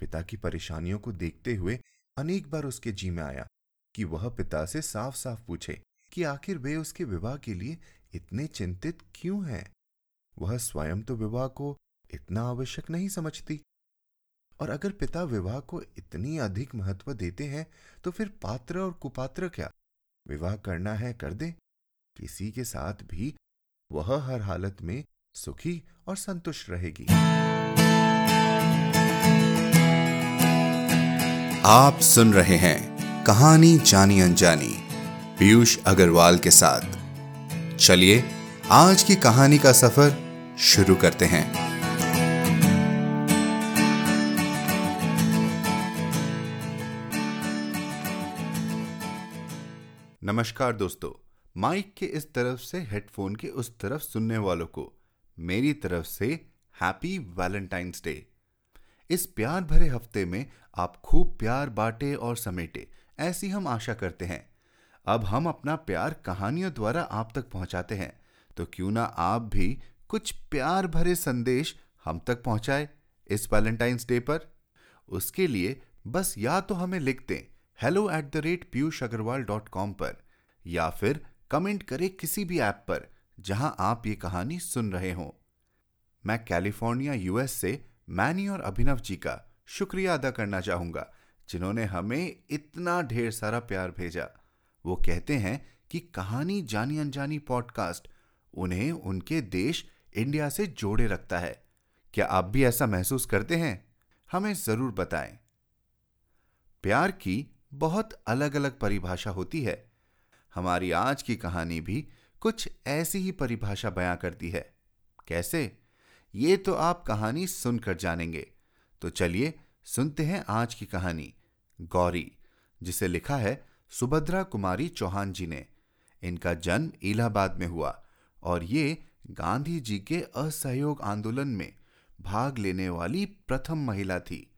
पिता की परेशानियों को देखते हुए अनेक बार उसके जी में आया कि वह पिता से साफ़ साफ़ पूछे कि आखिर वे उसके विवाह के लिए इतने चिंतित क्यों हैं? वह स्वयं तो विवाह को इतना आवश्यक नहीं समझती। और अगर पिता विवाह को इतनी अधिक महत्व देते हैं तो फिर पात्र और कुपात्र क्या? विवाह करना है कर दे। किसी के साथ भी वह हर हालत में सुखी और संतुष्ट रहेगी। आप सुन रहे हैं कहानी जानी अनजानी, पीयूष अग्रवाल के साथ। चलिए, आज की कहानी का सफ़र शुरू करते हैं। नमस्कार दोस्तों, माइक के इस तरफ़ से, हेडफोन के उस तरफ़ सुनने वालों को, मेरी तरफ़ से, हैप्पी वैलेंटाइंस डे। इस प्यार भरे हफ़्ते में आप खूब प्यार बांटे और समेटे, ऐसी हम आशा करते हैं। अब हम अपना प्यार कहानियों द्वारा आप तक पहुंचाते हैं तो क्यों ना आप भी कुछ प्यार भरे संदेश हम तक पहुँचाए इस वैलेंटाइंस डे पर। उसके लिए बस या तो हमें लिख दें hello at the rate Piyush Agarwal dot com पर, या फिर कमेंट करें किसी भी ऐप पर, जहाँ आप ये कहानी सुन रहे हों। मैं कैलिफ़ोर्निया यूएस से मैनी और अभिनव जी का शुक्रिया अदा करना चाहूँगा, जिन्होंने हमें इतना ढेर सारा प्यार भेजा। वो कहते हैं कि कहानी जानी अनजानी पॉडकास्ट उन्हें उनके देश इंडिया से जोड़े रखता है। क्या आप भी ऐसा महसूस करते हैं? हमें ज़रूर बताएँ। प्यार की बहुत अलग अलग परिभाषा होती है। हमारी आज की कहानी भी कुछ ऐसी ही परिभाषा बयां करती है। कैसे? ये तो आप कहानी सुनकर जानेंगे। तो चलिए सुनते हैं आज की कहानी, गौरी, जिसे लिखा है सुभद्रा कुमारी चौहान जी ने। इनका जन्म इलाहाबाद में हुआ और ये गांधी जी के असहयोग आंदोलन में भाग लेने वाली प्रथम महिला थी।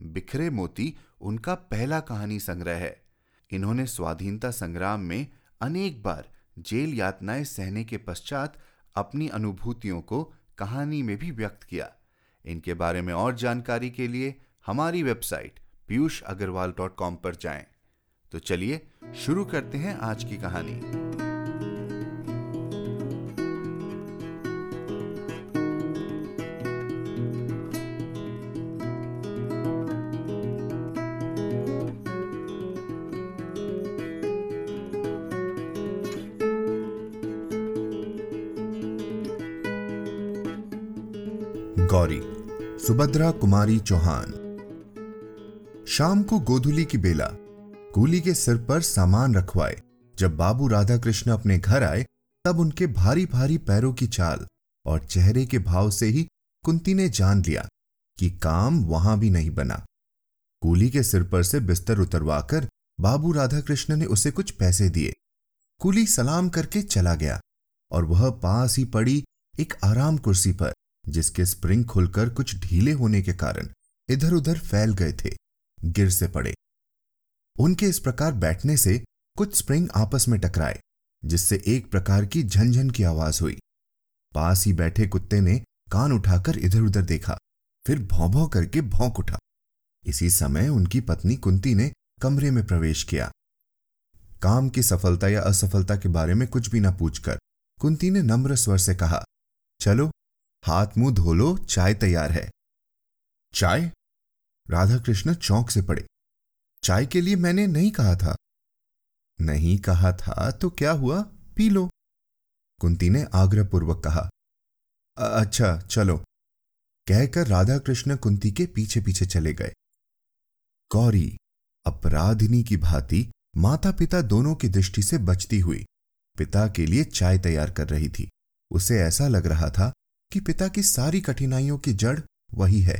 बिखरे मोती उनका पहला कहानी संग्रह है। इन्होंने स्वाधीनता संग्राम में अनेक बार जेल यातनाएँ सहने के पश्चात अपनी अनुभूतियों को कहानी में भी व्यक्त किया। इनके बारे में और जानकारी के लिए हमारी website Piyush Agarwal dot com पर जाए। तो चलिए शुरू करते हैं आज की कहानी। सुभद्रा कुमारी चौहान। शाम को गोधुली की बेला कूली के सिर पर सामान रखवाए। जब बाबू राधा कृष्ण अपने घर आए, तब उनके भारी भारी पैरों की चाल और चेहरे के भाव से ही कुंती ने जान लिया कि काम वहाँ भी नहीं बना। कूली के सिर पर से बिस्तर उतरवाकर बाबू राधा कृष्ण ने उसे कुछ पैसे दिए। कूली सलाम करके चला गया और वह पास ही पड़ी एक आराम कुर्सी पर। जिसके स्प्रिंग खुलकर कुछ ढीले होने के कारण इधर उधर फैल गए थे, गिर से पड़े। उनके इस प्रकार बैठने से कुछ स्प्रिंग आपस में टकराए, जिससे एक प्रकार की झनझन की आवाज़ हुई। पास ही बैठे कुत्ते ने कान उठाकर इधर उधर देखा, फिर भौं भौं करके भौंक उठा। इसी समय उनकी पत्नी कुंती ने कमरे में प्रवेश किया। काम की सफलता या असफलता के बारे में कुछ भी न पूछकर कुंती ने नम्र स्वर से कहा, चलो हाथ मुँह धो लो, चाय तैयार है। चाय? राधा कृष्ण चौंक से पड़े। चाय के लिए मैंने नहीं कहा था। नहीं कहा था तो क्या हुआ? P low. कुंती ने आग्रहपूर्वक कहा अच्छा चलो। कहकर राधा कृष्ण कुंती के पीछे पीछे चले गए। गौरी, अपराधिनी की भांति माता पिता दोनों की दृष्टि से बचती हुई पिता के लिए चाय तैयार कर रही थी। उसे ऐसा लग रहा था कि पिता की सारी कठिनाइयों की जड़ वही है।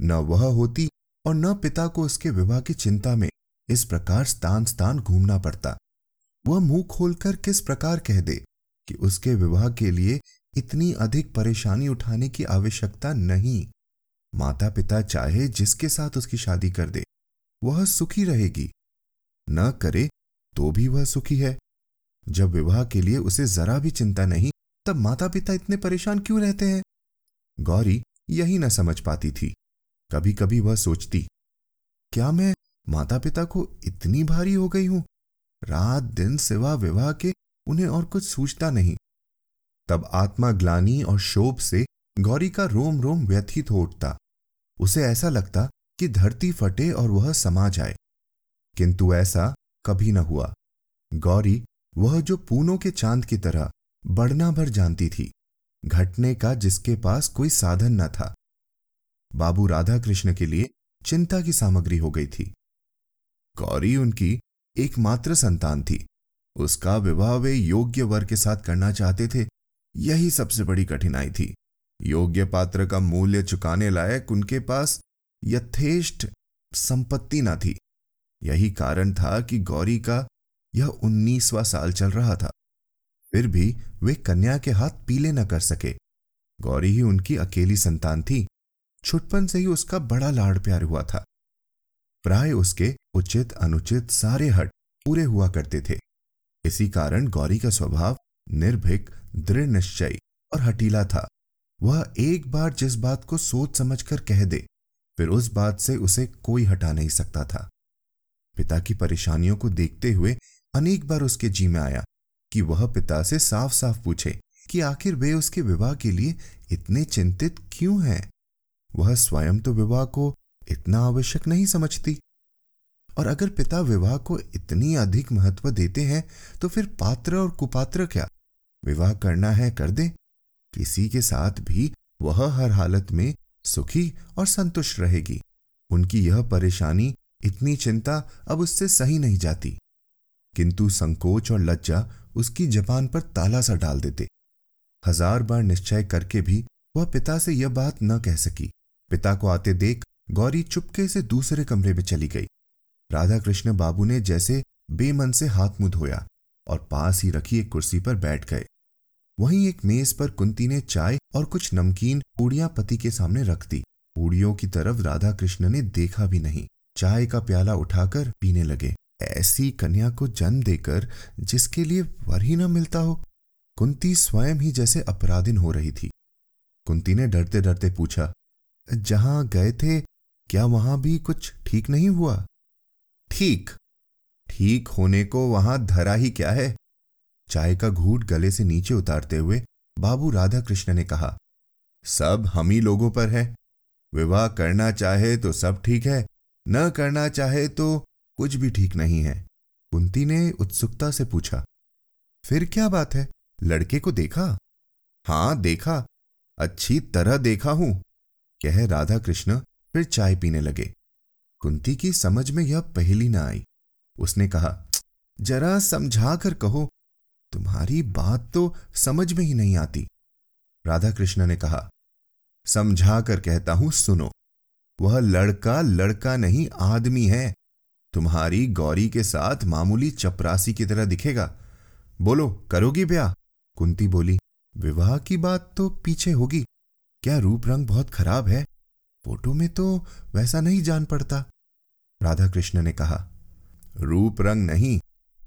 न वह होती और न पिता को उसके विवाह की चिंता में इस प्रकार स्थान स्थान घूमना पड़ता। वह मुँह खोलकर किस प्रकार कह दे कि उसके विवाह के लिए इतनी अधिक परेशानी उठाने की आवश्यकता नहीं। माता पिता चाहे जिसके साथ उसकी शादी कर दे, वह सुखी रहेगी। न करे तो भी वह सुखी है। जब विवाह के लिए उसे जरा भी चिंता नहीं तब माता पिता इतने परेशान क्यों रहते हैं? गौरी यही न समझ पाती थी। कभी कभी वह सोचती, क्या मैं माता पिता को इतनी भारी हो गई हूँ? रात दिन सिवा विवाह के उन्हें और कुछ सूझता नहीं। तब आत्मा ग्लानी और शोभ से गौरी का रोम रोम व्यथित हो उठता। उसे ऐसा लगता कि धरती फटे और वह समा जाए। किंतु ऐसा कभी न हुआ। गौरी, वह जो पूनों के चाँद की तरह बढ़ना भर जानती थी, घटने का जिसके पास कोई साधन न था। बाबू राधा कृष्ण के लिए चिंता की सामग्री हो गई थी। गौरी उनकी एकमात्र संतान थी। उसका विवाह वे योग्य वर के साथ करना चाहते थे, यही सबसे बड़ी कठिनाई थी। योग्य पात्र का मूल्य चुकाने लायक उनके पास यथेष्ट संपत्ति न थी। यही कारण था कि गौरी का यह उन्नीसवा साल चल रहा था। फिर भी वे कन्या के हाथ पीले न कर सके। गौरी ही उनकी अकेली संतान थी। छुटपन से ही उसका बड़ा लाड़ प्यार हुआ था। प्राय उसके उचित अनुचित सारे हट पूरे हुआ करते थे। इसी कारण गौरी का स्वभाव निर्भीक, दृढ़ निश्चय और हटीला था। वह एक बार जिस बात को सोच समझकर कह दे, फिर उस बात से उसे कोई हटा नहीं सकता था। पिता की परेशानियों को देखते हुए अनेक बार उसके जी में आया। कि वह पिता से साफ़ साफ़ पूछे कि आखिर वे उसके विवाह के लिए इतने चिंतित क्यों हैं? वह स्वयं तो विवाह को इतना आवश्यक नहीं समझती। और अगर पिता विवाह को इतनी अधिक महत्व देते हैं तो फिर पात्र और कुपात्र क्या? विवाह करना है कर दे। किसी के साथ भी वह हर हालत में सुखी और संतुष्ट रहेगी। उनकी यह परेशानी, इतनी चिंता अब उससे सही नहीं जाती। किंतु संकोच और लज्जा उसकी जबान पर ताला सा डाल देते। हज़ार बार निश्चय करके भी वह पिता से यह बात न कह सकी। पिता को आते देख गौरी चुपके से दूसरे कमरे में चली गई। राधा कृष्ण बाबू ने जैसे बेमन से हाथ मुँह धोया और पास ही रखी एक कुर्सी पर बैठ गए। वहीं एक मेज पर कुंती ने चाय और कुछ नमकीन पूड़ियाँ पति के सामने रख दी। पूड़ियों की तरफ़ राधा कृष्ण ने देखा भी नहीं। चाय का प्याला उठाकर पीने लगे। ऐसी कन्या को जन्म देकर जिसके लिए वर ही न मिलता हो। कुंती स्वयं ही जैसे अपराधिन हो रही थी। कुंती ने डरते डरते पूछा, जहाँ गए थे, क्या वहाँ भी कुछ ठीक नहीं हुआ? ठीक। ठीक होने को वहाँ धरा ही क्या है? चाय का घूट गले से नीचे उतारते हुए बाबू राधा कृष्ण ने कहा, सब हम ही लोगों पर है। विवाह करना चाहे तो सब ठीक है, न करना चाहे तो कुछ भी ठीक नहीं है। कुंती ने उत्सुकता से पूछा, फिर क्या बात है? लड़के को देखा? हाँ, देखा। अच्छी तरह देखा हूँ, कह राधा कृष्ण फिर चाय पीने लगे। कुंती की समझ में यह पहली ना आई। उसने कहा, जरा समझा कर कहो, तुम्हारी बात तो समझ में ही नहीं आती। राधा कृष्ण ने कहा समझा कर कहता हूँ, सुनो, वह लड़का लड़का नहीं, आदमी है। तुम्हारी गौरी के साथ मामूली चपरासी की तरह दिखेगा। बोलो, करोगी ब्याह? कुंती बोली, विवाह की बात तो पीछे होगी। क्या रूप रंग बहुत खराब है? फ़ोटो में तो वैसा नहीं जान पड़ता। राधा कृष्ण ने कहा, रूप रंग नहीं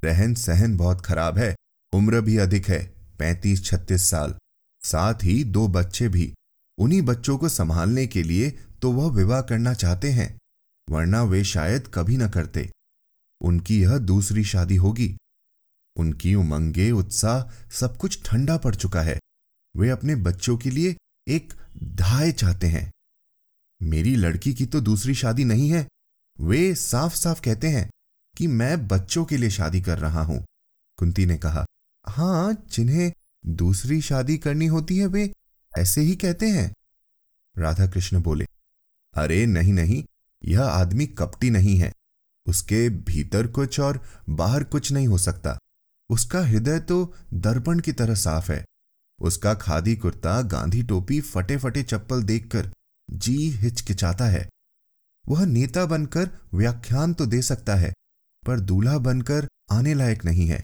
रहन सहन बहुत खराब है। उम्र भी अधिक है पैंतीस छत्तीस साल। साथ ही दो बच्चे भी। उन्हीं बच्चों को संभालने के लिए तो वह विवाह करना चाहते हैं। वरना वे शायद कभी न करते। उनकी यह दूसरी शादी होगी। उनकी उमंगे, उत्साह सब कुछ ठंडा पड़ चुका है। वे अपने बच्चों के लिए एक धाय चाहते हैं। मेरी लड़की की तो दूसरी शादी नहीं है। वे साफ़ साफ़ कहते हैं कि मैं बच्चों के लिए शादी कर रहा हूँ। कुंती ने कहा, हाँ, जिन्हें दूसरी शादी करनी होती है, वे ऐसे ही कहते हैं। राधा कृष्ण बोले, अरे, नहीं नहीं यह आदमी कपटी नहीं है। उसके भीतर कुछ और बाहर कुछ नहीं हो सकता। उसका हृदय तो दर्पण की तरह साफ़ है। उसका खादी कुर्ता, गांधी टोपी फटे फटे चप्पल देखकर जी हिचकिचाता है। वह नेता बनकर व्याख्यान तो दे सकता है, पर दूल्हा बनकर आने लायक नहीं है।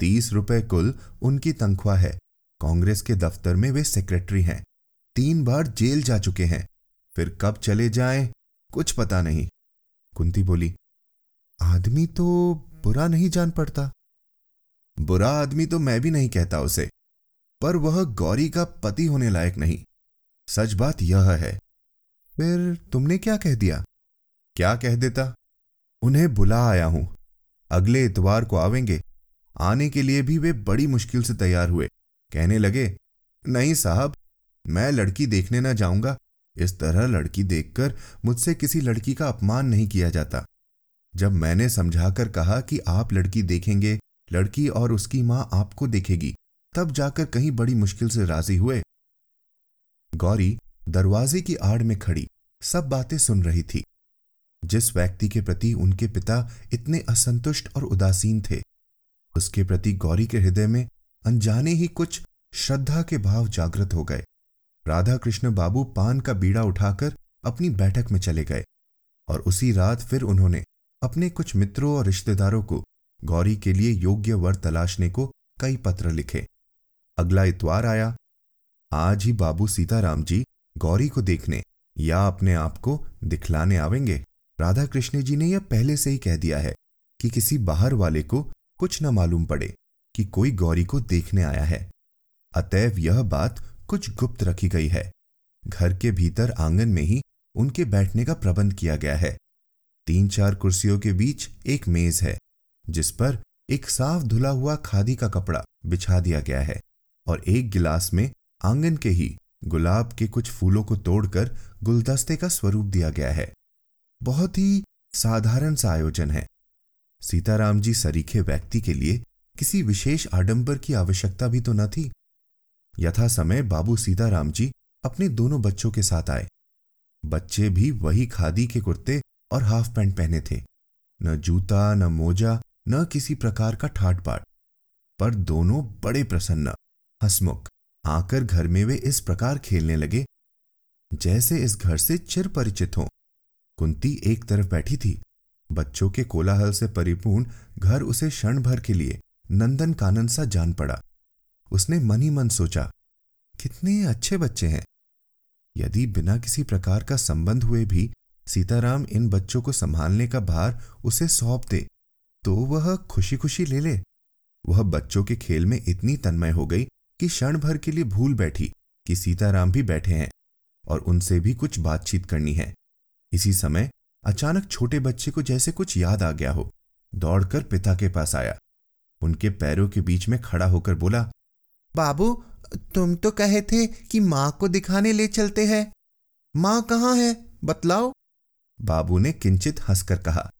तीस रुपए कुल उनकी तनख्वाह है। कांग्रेस के दफ्तर में वे सेक्रेटरी हैं। तीन बार जेल जा चुके हैं। फिर कब चले जाएँ? कुछ पता नहीं। कुंती बोली, आदमी तो बुरा नहीं जान पड़ता। बुरा आदमी तो मैं भी नहीं कहता उसे, पर वह गौरी का पति होने लायक नहीं। सच बात यह है। फिर तुमने क्या कह दिया? क्या कह देता? उन्हें बुला आया हूँ। अगले इतवार को आवेंगे। आने के लिए भी वे बड़ी मुश्किल से तैयार हुए। कहने लगे, नहीं साहब, मैं लड़की देखने ना जाऊँगा। इस तरह लड़की देखकर मुझसे किसी लड़की का अपमान नहीं किया जाता। जब मैंने समझाकर कहा कि आप लड़की देखेंगे, लड़की और उसकी माँ आपको देखेगी, तब जाकर कहीं बड़ी मुश्किल से राज़ी हुए। गौरी दरवाजे की आड़ में खड़ी, सब बातें सुन रही थी। जिस व्यक्ति के प्रति उनके पिता इतने असंतुष्ट और उदासीन थे, उसके प्रति गौरी के हृदय में अनजाने ही कुछ श्रद्धा के भाव जागृत हो गए। राधा कृष्ण बाबू पान का बीड़ा उठाकर अपनी बैठक में चले गए और उसी रात फिर उन्होंने अपने कुछ मित्रों और रिश्तेदारों को गौरी के लिए योग्य वर तलाशने को कई पत्र लिखे। अगला इतवार आया। आज ही बाबू सीताराम जी गौरी को देखने या अपने आप को दिखलाने आवेंगे? राधा कृष्ण जी ने यह पहले से ही कह दिया है कि किसी बाहर वाले को कुछ न मालूम पड़े कि कोई गौरी को देखने आया है। अतएव यह बात कुछ गुप्त रखी गई है। घर के भीतर आँगन में ही उनके बैठने का प्रबंध किया गया है। तीन चार कुर्सियों के बीच एक मेज है, जिस पर एक साफ़ धुला हुआ खादी का कपड़ा बिछा दिया गया है और एक गिलास में आँगन के ही गुलाब के कुछ फूलों को तोड़कर गुलदस्ते का स्वरूप दिया गया है। बहुत ही साधारण सा आयोजन है। सीताराम जी सरीखे व्यक्ति के लिए किसी विशेष आडंबर की आवश्यकता भी तो न थी। यथा समय बाबू सीताराम जी अपने दोनों बच्चों के साथ आए। बच्चे भी वही खादी के कुर्ते और हाफ़ पैंट पहने थे। न जूता, न मोजा, न किसी प्रकार का ठाट बाट पर दोनों बड़े प्रसन्न, हसमुख, आकर घर में वे इस प्रकार खेलने लगे, जैसे इस घर से चिर परिचित हों। कुंती एक तरफ़ बैठी थी। बच्चों के कोलाहल से परिपूर्ण घर उसे क्षण भर के लिए नंदन कानन सा जान पड़ा। उसने मन ही मन सोचा, कितने अच्छे बच्चे हैं। यदि बिना किसी प्रकार का संबंध हुए भी सीताराम इन बच्चों को संभालने का भार उसे सौंप दे तो वह खुशी खुशी ले ले। वह बच्चों के खेल में इतनी तन्मय हो गई कि क्षण भर के लिए भूल बैठी कि सीताराम भी बैठे हैं और उनसे भी कुछ बातचीत करनी है। इसी समय अचानक छोटे बच्चे को जैसे कुछ याद आ गया हो, दौड़कर पिता के पास आया। उनके पैरों के बीच में खड़ा होकर बोला बाबू, तुम तो कहे थे कि माँ को दिखाने ले चलते हैं। माँ कहाँ है? बतलाओ। बाबू ने किंचित हंसकर कहा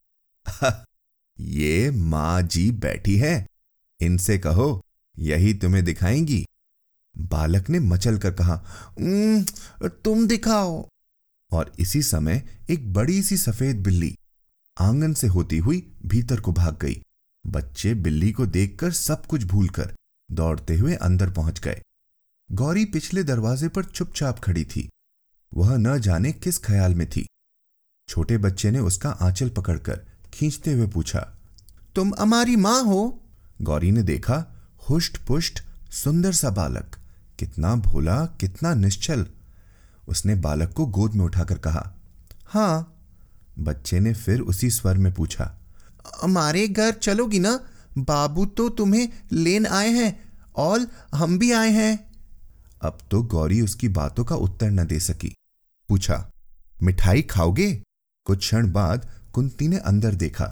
ये माँ जी बैठी है। इनसे कहो, यही तुम्हें दिखाएँगी। बालक ने मचल कर कहा तुम दिखाओ। और इसी समय एक बड़ी सी सफ़ेद बिल्ली आँगन से होती हुई भीतर को भाग गई। बच्चे बिल्ली को देखकर सब कुछ भूलकर दौड़ते हुए अंदर पहुँच गए। गौरी पिछले दरवाजे पर चुपचाप खड़ी थी। वह न जाने किस ख्याल में थी। छोटे बच्चे ने उसका आंचल पकड़कर खींचते हुए पूछा, तुम हमारी माँ हो? गौरी ने देखा हुष्ट पुष्ट सुंदर सा बालक। कितना भोला, कितना निश्चल। उसने बालक को गोद में उठाकर कहा, हाँ। बच्चे ने फिर उसी स्वर में पूछा हमारे घर चलोगी ना? बाबू तो तुम्हें लेन आए हैं और हम भी आए हैं। अब तो गौरी उसकी बातों का उत्तर न दे सकी। पूछा, मिठाई खाओगे? कुछ क्षण बाद कुंती ने अंदर देखा,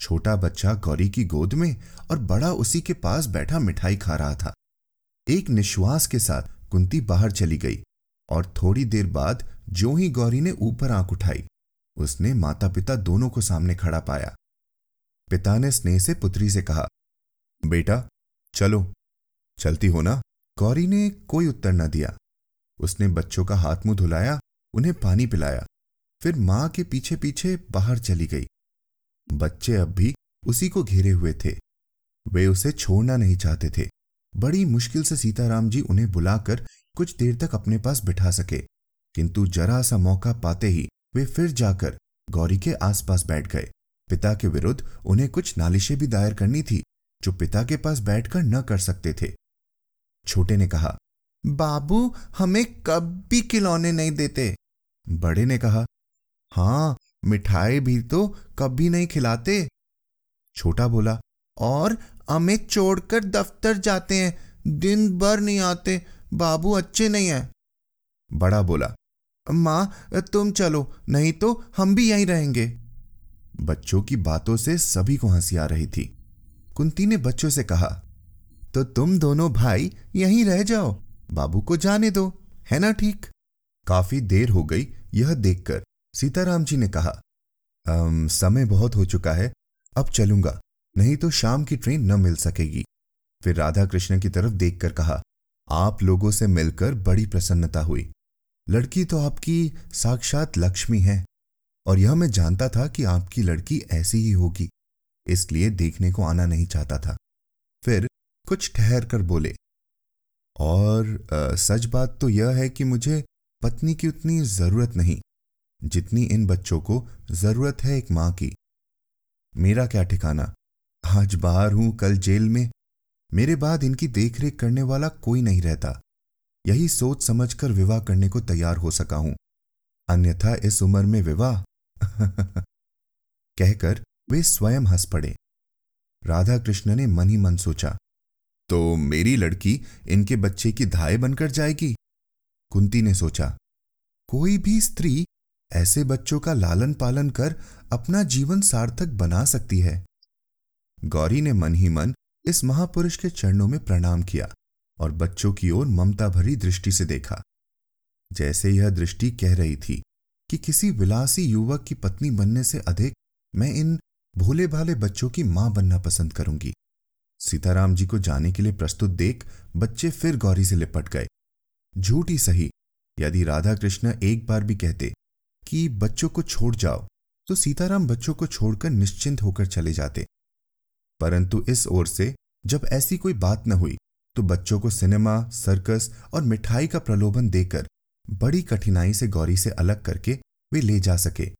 छोटा बच्चा गौरी की गोद में और बड़ा उसी के पास बैठा मिठाई खा रहा था। एक निश्वास के साथ कुंती बाहर चली गई और थोड़ी देर बाद जो ही गौरी ने ऊपर आँख उठाई, उसने माता पिता दोनों को सामने खड़ा पाया। पिता ने स्नेह से पुत्री से कहा, बेटा, चलो, चलती हो ना? गौरी ने कोई उत्तर न दिया। उसने बच्चों का हाथ मुँह धुलाया, उन्हें पानी पिलाया। फिर माँ के पीछे पीछे बाहर चली गई। बच्चे अब भी उसी को घेरे हुए थे। वे उसे छोड़ना नहीं चाहते थे। बड़ी मुश्किल से सीताराम जी उन्हें बुलाकर कुछ देर तक अपने पास बिठा सके। किंतु जरा सा मौका पाते ही वे फिर जाकर गौरी के आसपास बैठ गए। पिता के विरुद्ध उन्हें कुछ नालिशें भी दायर करनी थी, जो पिता के पास बैठकर न कर सकते थे। छोटे ने कहा, बाबू, हमें कब भी खिलौने नहीं देते। बड़े ने कहा, हाँ, मिठाई भी तो कभी नहीं खिलाते। छोटा बोला, और हमें छोड़कर दफ्तर जाते हैं, दिन भर नहीं आते, बाबू अच्छे नहीं है। बड़ा बोला, माँ, तुम चलो, नहीं तो हम भी यहीं रहेंगे। बच्चों की बातों से सभी को हँसी आ रही थी। कुंती ने बच्चों से कहा तो तुम दोनों भाई यहीं रह जाओ, बाबू को जाने दो, है ना ठीक? काफ़ी देर हो गई यह देखकर। सीताराम जी ने कहा समय बहुत हो चुका है, अब चलूँगा, नहीं तो शाम की ट्रेन न मिल सकेगी। फिर राधा कृष्ण की तरफ़ देखकर कहा, आप लोगों से मिलकर बड़ी प्रसन्नता हुई। लड़की तो आपकी साक्षात लक्ष्मी है और यह मैं जानता था कि आपकी लड़की ऐसी ही होगी इसलिए देखने को आना नहीं चाहता था। फिर कुछ ठहर कर बोले और आ, सच बात तो यह है कि मुझे पत्नी की उतनी ज़रूरत नहीं जितनी इन बच्चों को ज़रूरत है एक माँ की। मेरा क्या ठिकाना? आज बाहर हूँ कल जेल में। मेरे बाद इनकी देखरेख करने वाला कोई नहीं रहता। यही सोच समझकर विवाह करने को तैयार हो सका हूँ। अन्यथा इस उम्र में विवाह कहकर वे स्वयं हंस पड़े। राधा कृष्ण ने मन ही मन सोचा तो मेरी लड़की इनके बच्चे की धाय बनकर जाएगी? कुंती ने सोचा, कोई भी स्त्री ऐसे बच्चों का लालन पालन कर अपना जीवन सार्थक बना सकती है। गौरी ने मन ही मन इस महापुरुष के चरणों में प्रणाम किया और बच्चों की ओर ममता भरी दृष्टि से देखा। जैसे यह दृष्टि कह रही थी कि किसी विलासी युवक की पत्नी बनने से अधिक मैं इन भोले भाले बच्चों की माँ बनना पसंद करूँगी। सीताराम जी को जाने के लिए प्रस्तुत देख बच्चे फिर गौरी से लिपट गए। झूठ ही सही, यदि राधा कृष्ण एक बार भी कहते कि बच्चों को छोड़ जाओ तो सीताराम बच्चों को छोड़कर निश्चिंत होकर चले जाते। परंतु इस ओर से जब ऐसी कोई बात न हुई तो बच्चों को सिनेमा, सर्कस और मिठाई का प्रलोभन देकर बड़ी कठिनाई से गौरी से अलग करके वे ले जा सके।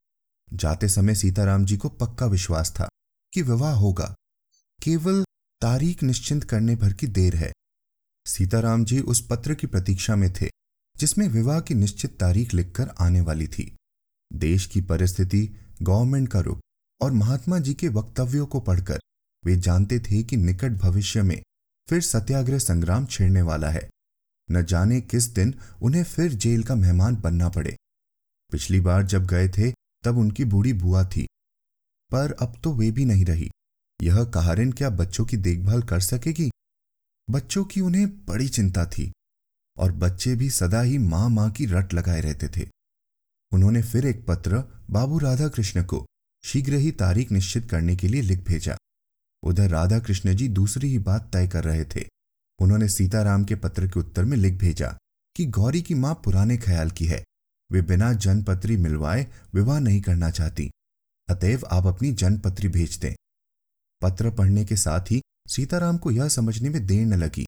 जाते समय सीताराम जी को पक्का विश्वास था कि विवाह होगा। केवल तारीख निश्चिंत करने भर की देर है। सीताराम जी उस पत्र की प्रतीक्षा में थे, जिसमें विवाह की निश्चित तारीख लिखकर आने वाली थी। देश की परिस्थिति, गवर्नमेंट का रुख और महात्मा जी के वक्तव्यों को पढ़कर वे जानते थे कि निकट भविष्य में फिर सत्याग्रह संग्राम छिड़ने वाला है। न जाने किस दिन उन्हें फिर जेल का मेहमान बनना पड़े। पिछली बार जब गए थे, तब उनकी बूढ़ी बुआ थी। पर अब तो वे भी नहीं रही। यह कहारिन क्या बच्चों की देखभाल कर सकेगी? बच्चों की उन्हें बड़ी चिंता थी, और बच्चे भी सदा ही माँ माँ की रट लगाए रहते थे। उन्होंने फिर एक पत्र बाबू राधा कृष्ण को शीघ्र ही तारीख निश्चित करने के लिए लिख भेजा। उधर राधा कृष्ण जी दूसरी ही बात तय कर रहे थे। उन्होंने सीताराम के पत्र के उत्तर में लिख भेजा कि गौरी की माँ पुराने ख्याल की है। वे बिना जनपत्री मिलवाए विवाह नहीं करना चाहती। अतएव आप अपनी जनपत्री भेज दें। पत्र पढ़ने के साथ ही सीताराम को यह समझने में देर न लगी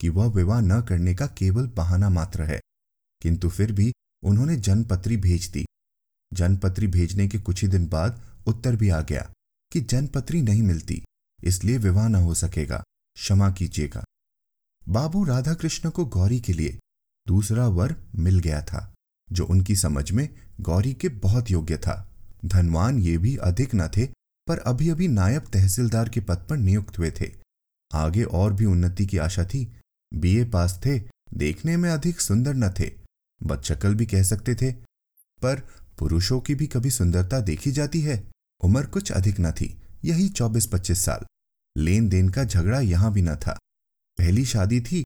कि वह विवाह न करने का केवल बहाना मात्र है। किंतु फिर भी उन्होंने जनपत्री भेज दी। जनपत्री भेजने के कुछ ही दिन बाद उत्तर भी आ गया कि जनपत्री नहीं मिलती, इसलिए विवाह न हो सकेगा। क्षमा कीजिएगा। बाबू राधा कृष्ण को गौरी के लिए दूसरा वर मिल गया था, जो उनकी समझ में गौरी के बहुत योग्य था। धनवान ये भी अधिक न थे, पर अभी अभी नायब तहसीलदार के पद पर नियुक्त हुए थे। आगे और भी उन्नति की आशा थी। बीए पास थे, देखने में अधिक सुंदर न थे बच्चकल भी कह सकते थे, पर पुरुषों की भी कभी सुंदरता देखी जाती है, उम्र कुछ अधिक न थी, यही चौबीस पच्चीस साल। लेन देन का झगड़ा यहाँ भी न था। पहली शादी थी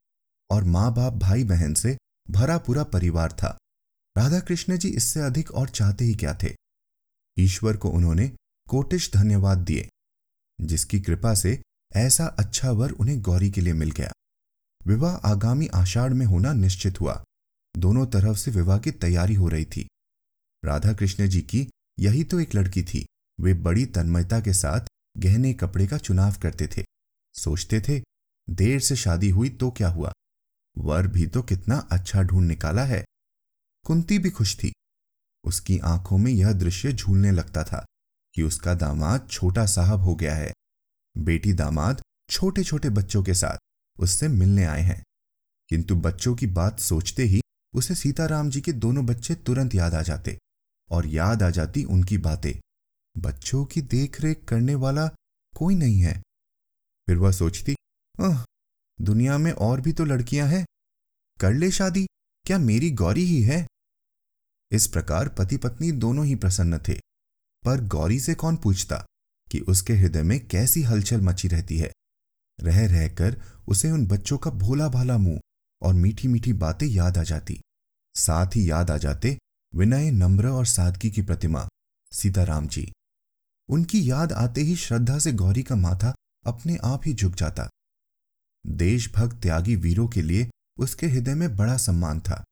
और माँ बाप भाई बहन से भरा पूरा परिवार था। राधा कृष्ण जी इससे अधिक और चाहते ही क्या थे? ईश्वर को उन्होंने कोटिश धन्यवाद दिए, जिसकी कृपा से ऐसा अच्छा वर उन्हें गौरी के लिए मिल गया। विवाह आगामी आषाढ़ में होना निश्चित हुआ। दोनों तरफ़ से विवाह की तैयारी हो रही थी। राधा कृष्ण जी की यही तो एक लड़की थी। वे बड़ी तन्मयता के साथ गहने कपड़े का चुनाव करते थे, सोचते थे देर से शादी हुई तो क्या हुआ? वर भी तो कितना अच्छा ढूंढ निकाला है। कुंती भी खुश थी। उसकी आँखों में यह दृश्य झूलने लगता था कि उसका दामाद छोटा साहब हो गया है। बेटी दामाद छोटे छोटे बच्चों के साथ उससे मिलने आए हैं। किंतु बच्चों की बात सोचते ही उसे सीताराम जी के दोनों बच्चे तुरंत याद आ जाते और याद आ जाती उनकी बातें। बच्चों की देखरेख करने वाला कोई नहीं है। फिर वह सोचती दुनिया में और भी तो लड़कियाँ हैं। कर ले शादी, क्या मेरी गौरी ही है? इस प्रकार पति पत्नी दोनों ही प्रसन्न थे, पर गौरी से कौन पूछता कि उसके हृदय में कैसी हलचल मची रहती है? रह रहकर उसे उन बच्चों का भोला भाला मुँह और मीठी मीठी बातें याद आ जाती। साथ ही याद आ जाते विनय, नम्र और सादगी की प्रतिमा, सीताराम जी। उनकी याद आते ही श्रद्धा से गौरी का माथा अपने आप ही झुक जाता। देशभक्त त्यागी वीरों के लिए उसके हृदय में बड़ा सम्मान था।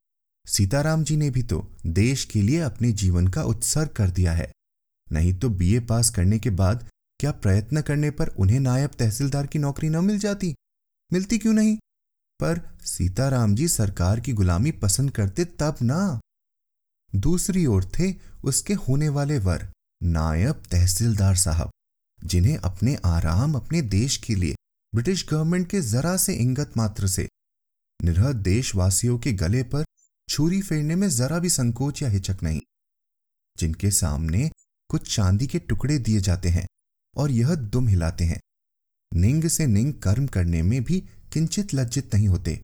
सीताराम जी ने भी तो देश के लिए अपने जीवन का उत्सर्ग कर दिया है। नहीं तो बीए पास करने के बाद क्या प्रयत्न करने पर उन्हें नायब तहसीलदार की नौकरी न मिल जाती? मिलती क्यों नहीं? पर सीताराम जी सरकार की गुलामी पसंद करते तब ना। दूसरी ओर थे उसके होने वाले वर, नायब तहसीलदार साहब, जिन्हें अपने आराम अपने देश के लिए ब्रिटिश गवर्नमेंट के जरा से इंगत मात्र से। निरह देशवासियों के गले पर छुरी फेरने में जरा भी संकोच या हिचक नहीं। जिनके सामने कुछ चांदी के टुकड़े दिए जाते हैं और यह दुम हिलाते हैं। निंग से निंग कर्म करने में भी किंचित लज्जित नहीं होते।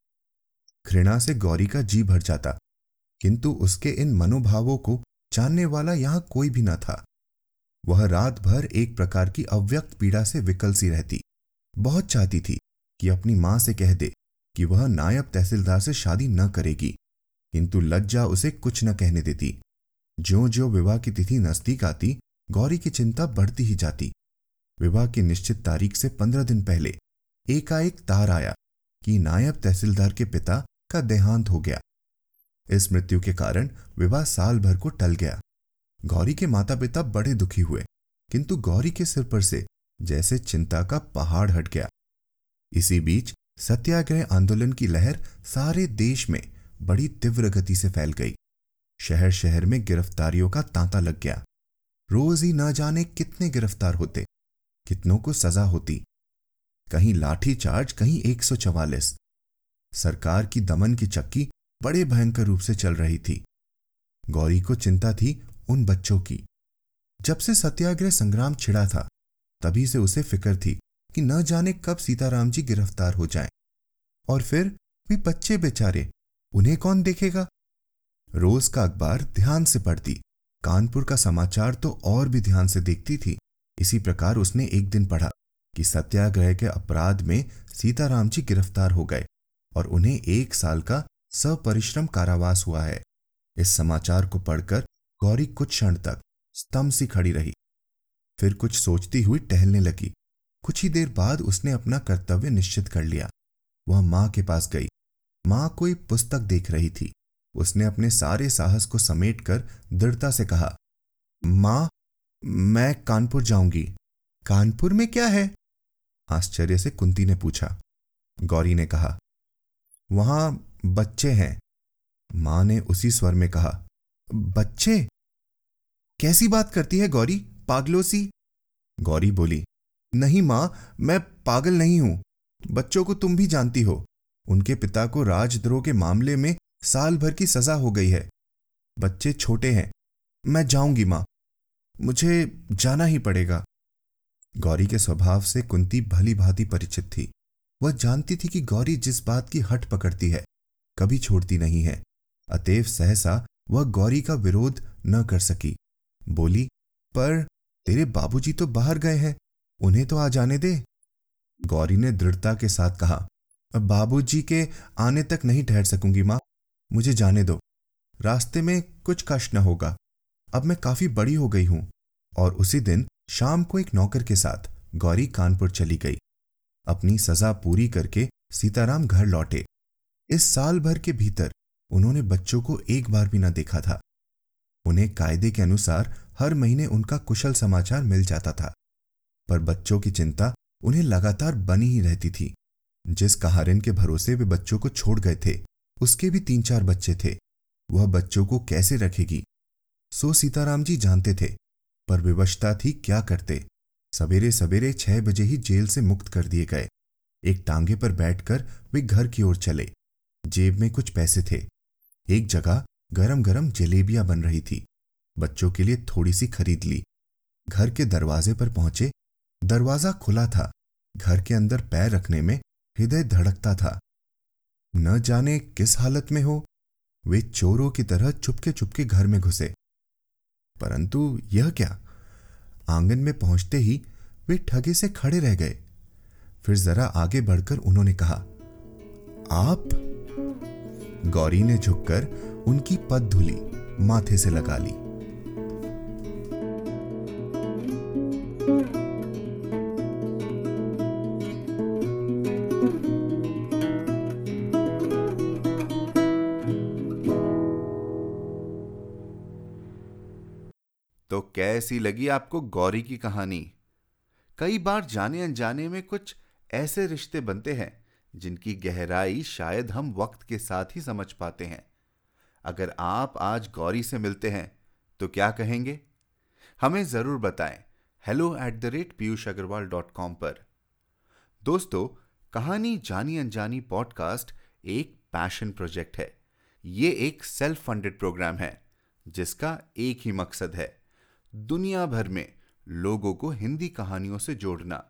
घृणा से गौरी का जी भर जाता, किंतु उसके इन मनोभावों को जानने वाला यहाँ कोई भी न था। वह रात भर एक प्रकार की अव्यक्त पीड़ा से विकल सी रहती। बहुत चाहती थी कि अपनी माँ से कह दे कि वह नायब तहसीलदार से शादी न करेगी, किंतु लज्जा उसे कुछ न कहने देती। ज्यो ज्यो विवाह की तिथि नज़दीक आती, गौरी की चिंता बढ़ती ही जाती। विवाह की निश्चित तारीख से पंद्रह दिन पहले एकाएक तार आया कि नायब तहसीलदार के पिता का देहांत हो गया। इस मृत्यु के कारण विवाह साल भर को टल गया। गौरी के माता पिता बड़े दुखी हुए, किंतु गौरी के सिर पर से जैसे चिंता का पहाड़ हट गया। इसी बीच सत्याग्रह आंदोलन की लहर सारे देश में बड़ी तीव्र गति से फैल गई। शहर शहर में गिरफ्तारियों का तांता लग गया। रोज ही न जाने कितने गिरफ़्तार होते, कितनों को सजा होती। कहीं लाठी चार्ज, कहीं 144 सरकार की दमन की चक्की बड़े भयंकर रूप से चल रही थी। गौरी को चिंता थी उन बच्चों की। जब से सत्याग्रह संग्राम छिड़ा था तभी से उसे फ़िक्र थी कि न जाने कब सीताराम जी गिरफ़्तार हो जाएँ। और फिर भी बच्चे बेचारे, उन्हें कौन देखेगा? रोज का अखबार ध्यान से पढ़ती, कानपुर का समाचार तो और भी ध्यान से देखती थी। इसी प्रकार उसने एक दिन पढ़ा कि सत्याग्रह के अपराध में सीताराम जी गिरफ़्तार हो गए और उन्हें एक साल का सपरिश्रम कारावास हुआ है। इस समाचार को पढ़कर गौरी कुछ क्षण तक स्तंभ सी खड़ी रही। फिर कुछ सोचती हुई टहलने लगी। कुछ ही देर बाद उसने अपना कर्तव्य निश्चित कर लिया। वह माँ के पास गई। माँ कोई पुस्तक देख रही थी। उसने अपने सारे साहस को समेट कर दृढ़ता से कहा, माँ, मैं कानपुर जाऊँगी। कानपुर में क्या है? आश्चर्य से कुंती ने पूछा। गौरी ने कहा, वहाँ बच्चे हैं। माँ ने उसी स्वर में कहा, बच्चे? कैसी बात करती है गौरी? पागलों सी। गौरी बोली, नहीं माँ, मैं पागल नहीं हूँ। बच्चों को तुम भी जानती हो। उनके पिता को राजद्रोह के मामले में साल भर की सजा हो गई है। बच्चे छोटे हैं। मैं जाऊँगी माँ। मुझे जाना ही पड़ेगा। गौरी के स्वभाव से कुंती भली भांति परिचित थी। वह जानती थी कि गौरी जिस बात की हट पकड़ती है, कभी छोड़ती नहीं है। अतएव सहसा वह गौरी का विरोध न कर सकी। बोली, पर तेरे बाबूजी तो बाहर गए हैं, उन्हें तो आ जाने दे। गौरी ने दृढ़ता के साथ कहा बाबूजी के आने तक नहीं ठहर सकूँगी, माँ। मुझे जाने दो। रास्ते में कुछ कष्ट न होगा। अब मैं काफ़ी बड़ी हो गई हूँ। और उसी दिन शाम को एक नौकर के साथ गौरी कानपुर चली गई। अपनी सजा पूरी करके सीताराम घर लौटे। इस साल भर के भीतर उन्होंने बच्चों को एक बार भी न देखा था। उन्हें कायदे के अनुसार हर महीने उनका कुशल समाचार मिल जाता था। पर बच्चों की चिंता उन्हें लगातार बनी ही रहती थी। जिस कहारिन के भरोसे वे बच्चों को छोड़ गए थे, उसके भी तीन चार बच्चे थे। वह बच्चों को कैसे रखेगी? सो सीताराम जी जानते थे, पर विवशता थी क्या करते? सवेरे सवेरे छह बजे ही जेल से मुक्त कर दिए गए। एक टांगे पर बैठकर वे घर की ओर चले। जेब में कुछ पैसे थे। एक जगह गरम गरम जलेबियाँ बन रही थी। बच्चों के लिए थोड़ी सी खरीद ली। घर के दरवाजे पर पहुँचे। दरवाज़ा खुला था। घर के अंदर पैर रखने में हृदय धड़कता था। न जाने किस हालत में हो, वे चोरों की तरह चुपके चुपके घर में घुसे। परंतु यह क्या? आँगन में पहुँचते ही वे ठगे से खड़े रह गए। फिर जरा आगे बढ़कर उन्होंने कहा, आप गौरी ने झुककर उनकी पद धुली, माथे से लगा ली। तो कैसी लगी आपको गौरी की कहानी? कई बार जाने अनजाने में कुछ ऐसे रिश्ते बनते हैं जिनकी गहराई शायद हम वक्त के साथ ही समझ पाते हैं। अगर आप आज गौरी से मिलते हैं तो क्या कहेंगे? हमें ज़रूर बताएँ hello at the rate Piyush Agarwal dot com पर। दोस्तों, कहानी जानी अनजानी पॉडकास्ट एक पैशन प्रोजेक्ट है। ये एक सेल्फ फंडेड प्रोग्राम है, जिसका एक ही मकसद है, दुनिया भर में लोगों को हिंदी कहानियों से जोड़ना।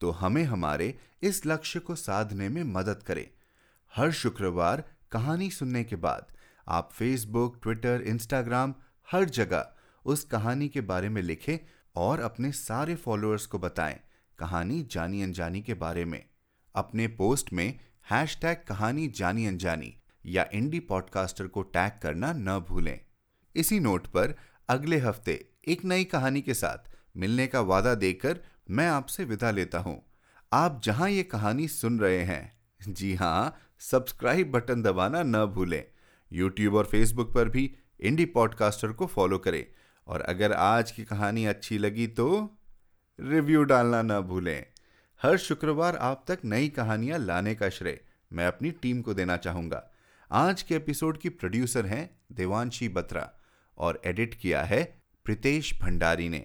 तो हमें हमारे इस लक्ष्य को साधने में मदद करें। हर शुक्रवार कहानी सुनने के बाद आप फेसबुक ट्विटर इंस्टाग्राम हर जगह उस कहानी के बारे में लिखें और अपने सारे फॉलोअर्स को बताएँ कहानी जानी अनजानी के बारे में। अपने पोस्ट में हैश टैग कहानी जानी अनजानी या इंडी पॉडकास्टर को टैग करना न भूलें। इसी नोट पर अगले हफ़्ते एक नई कहानी के साथ मिलने का वादा देकर मैं आपसे विदा लेता हूँ। आप जहाँ ये कहानी सुन रहे हैं, जी हाँ, सब्सक्राइब बटन दबाना न भूलें। यूट्यूब और फेसबुक पर भी इंडी पॉडकास्टर को फॉलो करें। और अगर आज की कहानी अच्छी लगी तो रिव्यू डालना न भूलें। हर शुक्रवार आप तक नई कहानियाँ लाने का श्रेय मैं अपनी टीम को देना चाहूँगा। आज के एपिसोड की प्रोड्यूसर हैं देवांशी बत्रा और एडिट किया है प्रितेश भंडारी ने।